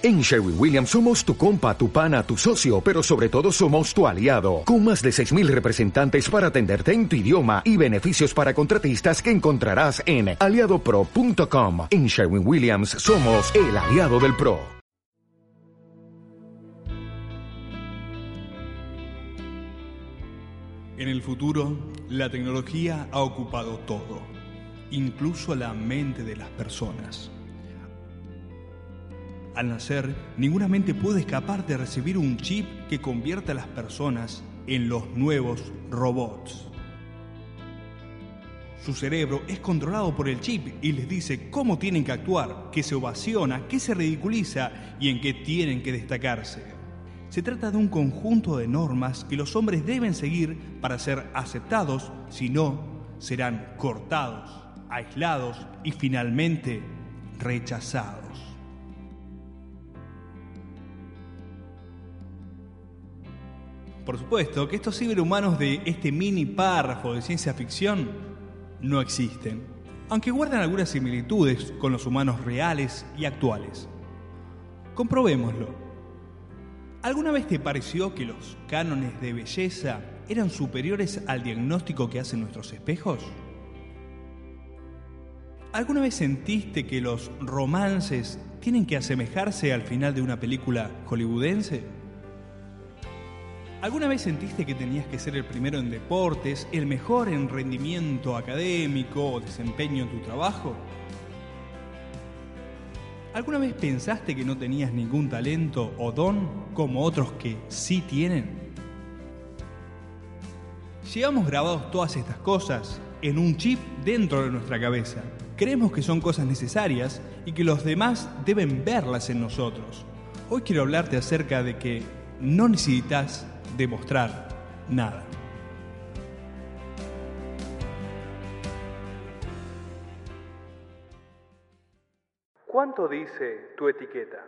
En Sherwin Williams somos tu compa, tu pana, tu socio, pero sobre todo somos tu aliado, con más de 6.000 representantes para atenderte en tu idioma y beneficios para contratistas que encontrarás en aliadopro.com. En Sherwin Williams somos el aliado del PRO. En el futuro, la tecnología ha ocupado todo, incluso la mente de las personas. Al nacer, ninguna mente puede escapar de recibir un chip que convierta a las personas en los nuevos robots. Su cerebro es controlado por el chip y les dice cómo tienen que actuar, qué se ovaciona, qué se ridiculiza y en qué tienen que destacarse. Se trata de un conjunto de normas que los hombres deben seguir para ser aceptados, si no, serán cortados, aislados y finalmente rechazados. Por supuesto que estos ciberhumanos de este mini párrafo de ciencia ficción no existen, aunque guardan algunas similitudes con los humanos reales y actuales. Comprobémoslo. ¿Alguna vez te pareció que los cánones de belleza eran superiores al diagnóstico que hacen nuestros espejos? ¿Alguna vez sentiste que los romances tienen que asemejarse al final de una película hollywoodense? ¿Alguna vez sentiste que tenías que ser el primero en deportes, el mejor en rendimiento académico o desempeño en tu trabajo? ¿Alguna vez pensaste que no tenías ningún talento o don como otros que sí tienen? Llevamos grabados todas estas cosas en un chip dentro de nuestra cabeza. Creemos que son cosas necesarias y que los demás deben verlas en nosotros. Hoy quiero hablarte acerca de que no necesitas demostrar nada. ¿Cuánto dice tu etiqueta?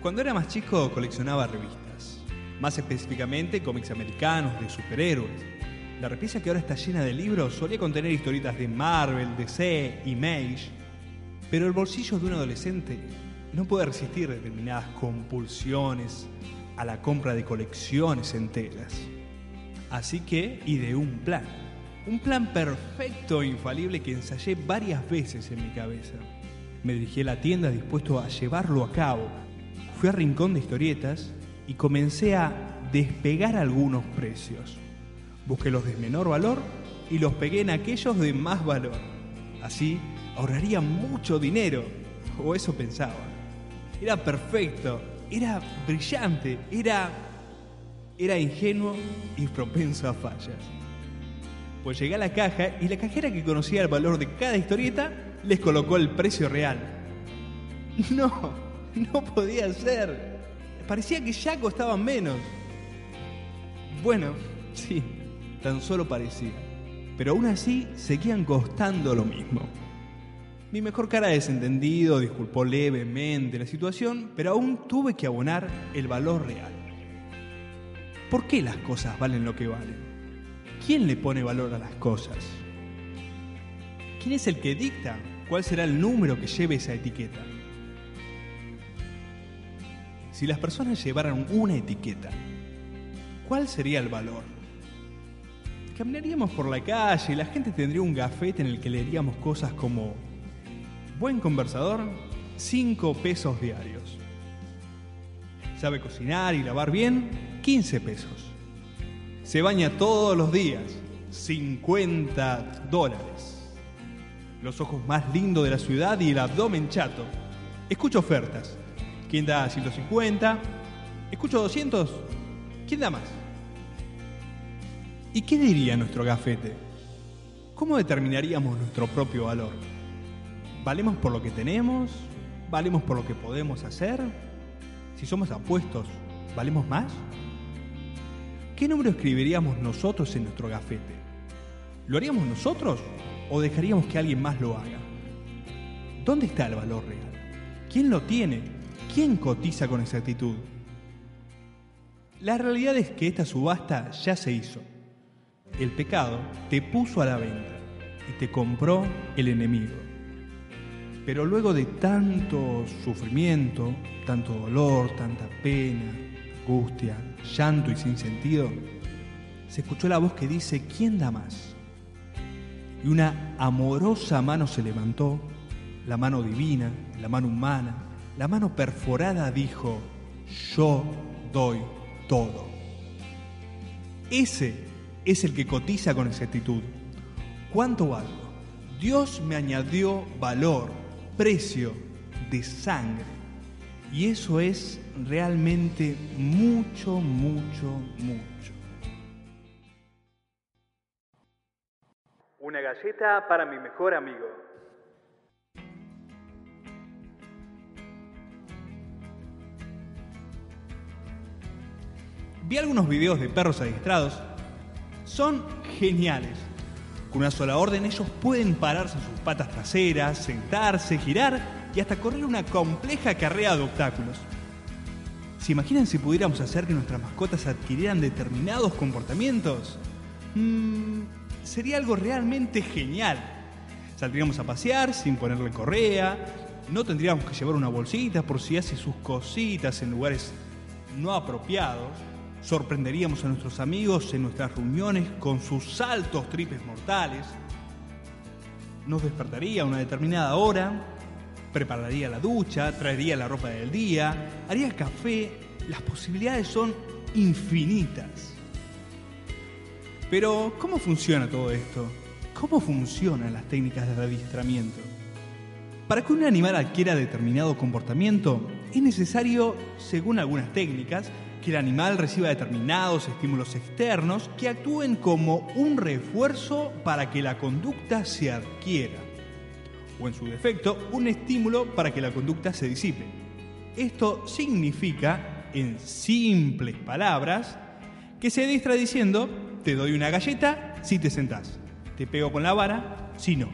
Cuando era más chico coleccionaba revistas, más específicamente cómics americanos de superhéroes. La repisa que ahora está llena de libros solía contener historietas de Marvel, DC, Image, pero el bolsillo de un adolescente no puede resistir determinadas compulsiones a la compra de colecciones enteras. Así que ideé un plan. Un plan perfecto e infalible que ensayé varias veces en mi cabeza. Me dirigí a la tienda dispuesto a llevarlo a cabo. Fui a Rincón de Historietas y comencé a despegar algunos precios. Busqué los de menor valor y los pegué en aquellos de más valor. Así ahorraría mucho dinero, o eso pensaba era perfecto, era brillante, era, era ingenuo y propenso a fallas. Pues llegué a la caja y la cajera que conocía el valor de cada historieta les colocó el precio real. No, no podía ser. Parecía que ya costaban menos. Bueno, sí, tan solo parecía. Pero aún así seguían costando lo mismo. Mi mejor cara de desentendido disculpó levemente la situación, pero aún tuve que abonar el valor real. ¿Por qué las cosas valen lo que valen? ¿Quién le pone valor a las cosas? ¿Quién es el que dicta cuál será el número que lleve esa etiqueta? Si las personas llevaran una etiqueta, ¿cuál sería el valor? Caminaríamos por la calle y la gente tendría un gafete en el que leeríamos cosas como Buen conversador, 5 pesos diarios. Sabe cocinar y lavar bien, 15 pesos. Se baña todos los días, 50 dólares. Los ojos más lindos de la ciudad y el abdomen chato. Escucho ofertas. ¿Quién da 150? Escucho 200. ¿Quién da más? ¿Y qué diría nuestro gafete? ¿Cómo determinaríamos nuestro propio valor? ¿Valemos por lo que tenemos? ¿Valemos por lo que podemos hacer? Si somos apuestos, ¿valemos más? ¿Qué número escribiríamos nosotros en nuestro gafete? ¿Lo haríamos nosotros o dejaríamos que alguien más lo haga? ¿Dónde está el valor real? ¿Quién lo tiene? ¿Quién cotiza con exactitud? La realidad es que esta subasta ya se hizo. El pecado te puso a la venta y te compró el enemigo. Pero luego de tanto sufrimiento, tanto dolor, tanta pena, angustia, llanto y sin sentido, se escuchó la voz que dice, ¿quién da más? Y una amorosa mano se levantó, la mano divina, la mano humana, la mano perforada dijo, yo doy todo. Ese es el que cotiza con exactitud. ¿Cuánto valgo? Dios me añadió valor, precio de sangre. Y eso es realmente mucho, mucho, mucho. Una galleta para mi mejor amigo. Vi algunos videos de perros adiestrados. Son geniales. Con una sola orden ellos pueden pararse en sus patas traseras, sentarse, girar y hasta correr una compleja carrera de obstáculos. ¿Se imaginan si pudiéramos hacer que nuestras mascotas adquirieran determinados comportamientos? Mm, sería algo realmente genial. Saldríamos a pasear sin ponerle correa, no tendríamos que llevar una bolsita por si hace sus cositas en lugares no apropiados sorprenderíamos a nuestros amigos en nuestras reuniones con sus saltos tripes mortales, nos despertaría a una determinada hora, prepararía la ducha, traería la ropa del día, haría café, las posibilidades son infinitas. Pero, ¿cómo funciona todo esto? ¿Cómo funcionan las técnicas de adiestramiento? Para que un animal adquiera determinado comportamiento, es necesario, según algunas técnicas, que el animal reciba determinados estímulos externos que actúen como un refuerzo para que la conducta se adquiera, o en su defecto, un estímulo para que la conducta se disipe. Esto significa, en simples palabras, que se distra diciendo, te doy una galleta si te sentás, te pego con la vara si no.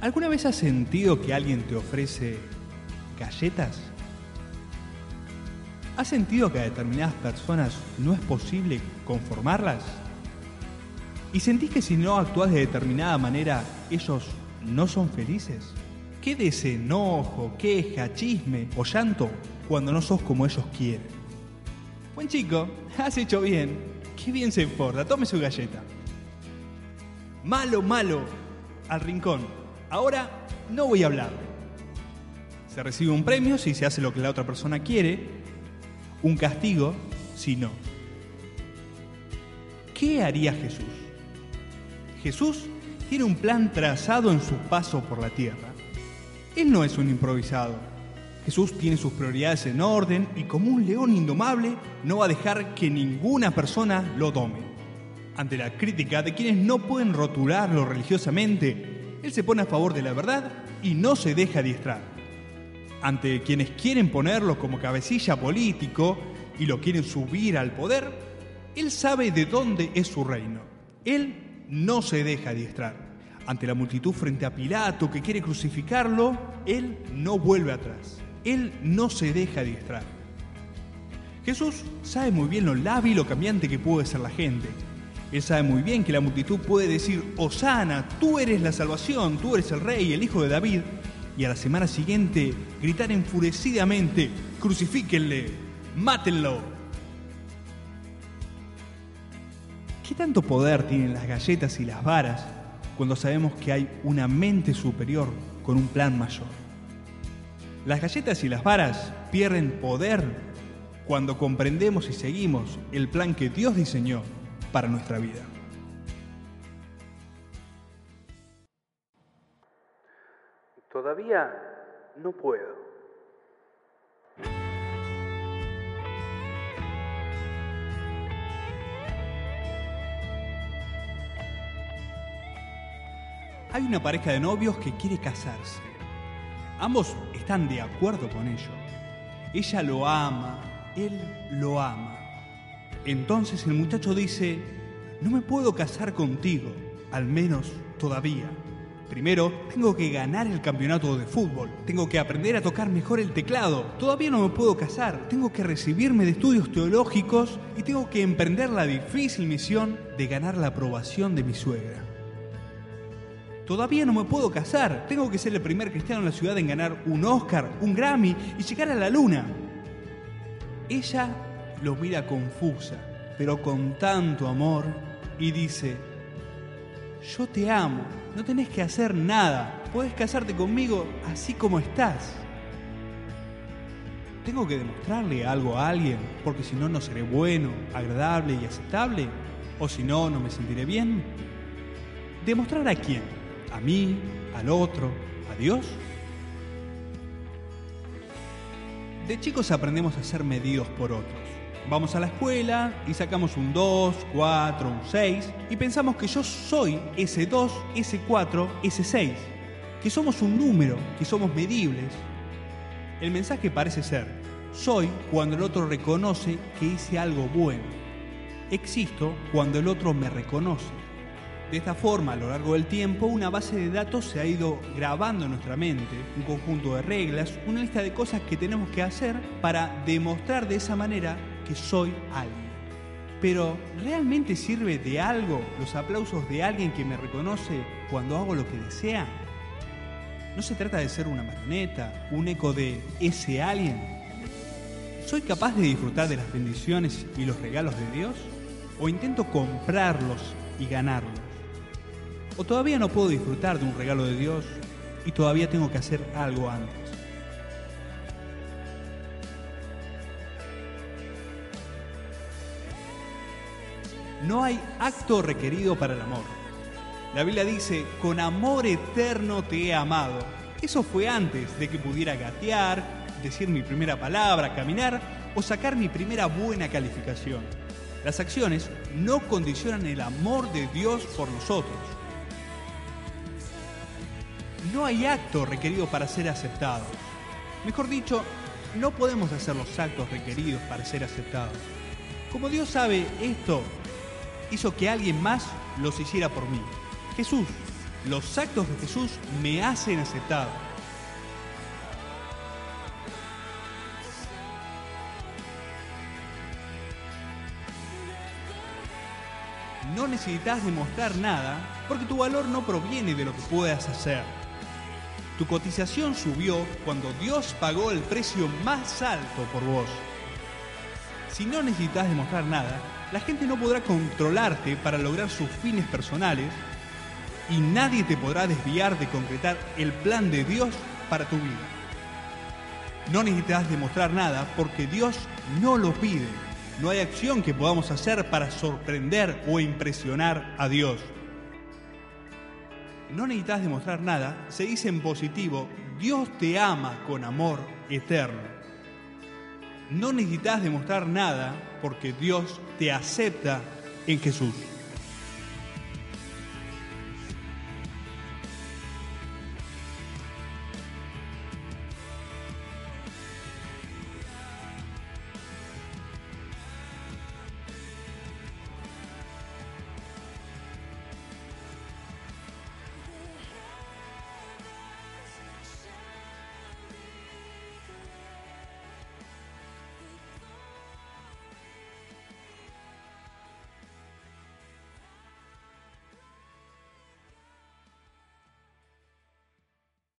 ¿Alguna vez has sentido que alguien te ofrece galletas? ¿Has sentido que a determinadas personas no es posible conformarlas? ¿Y sentís que si no actúas de determinada manera, ellos no son felices? ¿Qué desenojo, queja, chisme o llanto cuando no sos como ellos quieren? Buen chico, has hecho bien. Qué bien se importa, tome su galleta. Malo, malo, al rincón. Ahora no voy a hablar. Se recibe un premio si se hace lo que la otra persona quiere un castigo si no. ¿Qué haría Jesús? Jesús tiene un plan trazado en su paso por la tierra. Él no es un improvisado. Jesús tiene sus prioridades en orden y como un león indomable no va a dejar que ninguna persona lo tome. Ante la crítica de quienes no pueden rotularlo religiosamente, Él se pone a favor de la verdad y no se deja adiestrar ante quienes quieren ponerlo como cabecilla político y lo quieren subir al poder, él sabe de dónde es su reino. Él no se deja adiestrar. Ante la multitud frente a Pilato que quiere crucificarlo, él no vuelve atrás. Él no se deja adiestrar. Jesús sabe muy bien lo lábil o cambiante que puede ser la gente. Él sabe muy bien que la multitud puede decir, Osana, tú eres la salvación, tú eres el rey, el hijo de David, y a la semana siguiente gritar enfurecidamente, crucifíquenle, mátenlo. ¿Qué tanto poder tienen las galletas y las varas cuando sabemos que hay una mente superior con un plan mayor? Las galletas y las varas pierden poder cuando comprendemos y seguimos el plan que Dios diseñó para nuestra vida. No puedo. Hay una pareja de novios que quiere casarse. Ambos están de acuerdo con ello. Ella lo ama, él lo ama. Entonces el muchacho dice, no me puedo casar contigo, al menos todavía. Primero, tengo que ganar el campeonato de fútbol. Tengo que aprender a tocar mejor el teclado. Todavía no me puedo casar. Tengo que recibirme de estudios teológicos y tengo que emprender la difícil misión de ganar la aprobación de mi suegra. Todavía no me puedo casar. Tengo que ser el primer cristiano en la ciudad en ganar un Oscar, un Grammy y llegar a la luna. Ella lo mira confusa, pero con tanto amor, y dice, yo te amo, no tenés que hacer nada, puedes casarte conmigo así como estás. ¿Tengo que demostrarle algo a alguien? Porque si no, no seré bueno, agradable y aceptable. O si no, no me sentiré bien. ¿Demostrar a quién? ¿A mí? ¿Al otro? ¿A Dios? De chicos aprendemos a ser medidos por otros. Vamos a la escuela y sacamos un 2, 4, un 6 y pensamos que yo soy ese 2, ese 4, ese 6. Que somos un número, que somos medibles. El mensaje parece ser, soy cuando el otro reconoce que hice algo bueno. Existo cuando el otro me reconoce. De esta forma, a lo largo del tiempo, una base de datos se ha ido grabando en nuestra mente, un conjunto de reglas, una lista de cosas que tenemos que hacer para demostrar de esa manera que soy alguien. Pero, ¿realmente sirve de algo los aplausos de alguien que me reconoce cuando hago lo que desea? ¿No se trata de ser una marioneta, un eco de ese alguien? ¿Soy capaz de disfrutar de las bendiciones y los regalos de Dios? ¿O intento comprarlos y ganarlos? ¿O todavía no puedo disfrutar de un regalo de Dios y todavía tengo que hacer algo antes? No hay acto requerido para el amor. La Biblia dice, con amor eterno te he amado. Eso fue antes de que pudiera gatear, decir mi primera palabra, caminar o sacar mi primera buena calificación. Las acciones no condicionan el amor de Dios por nosotros. No hay acto requerido para ser aceptados. Mejor dicho, no podemos hacer los actos requeridos para ser aceptados. Como Dios sabe esto, hizo que alguien más los hiciera por mí. Jesús. Los actos de Jesús me hacen aceptado. No necesitas demostrar nada porque tu valor no proviene de lo que puedas hacer. Tu cotización subió cuando Dios pagó el precio más alto por vos. Si no necesitas demostrar nada, la gente no podrá controlarte para lograr sus fines personales y nadie te podrá desviar de concretar el plan de Dios para tu vida. No necesitas demostrar nada porque Dios no lo pide. No hay acción que podamos hacer para sorprender o impresionar a Dios. No necesitas demostrar nada, se dice en positivo, Dios te ama con amor eterno. No necesitas demostrar nada porque Dios te acepta en Jesús.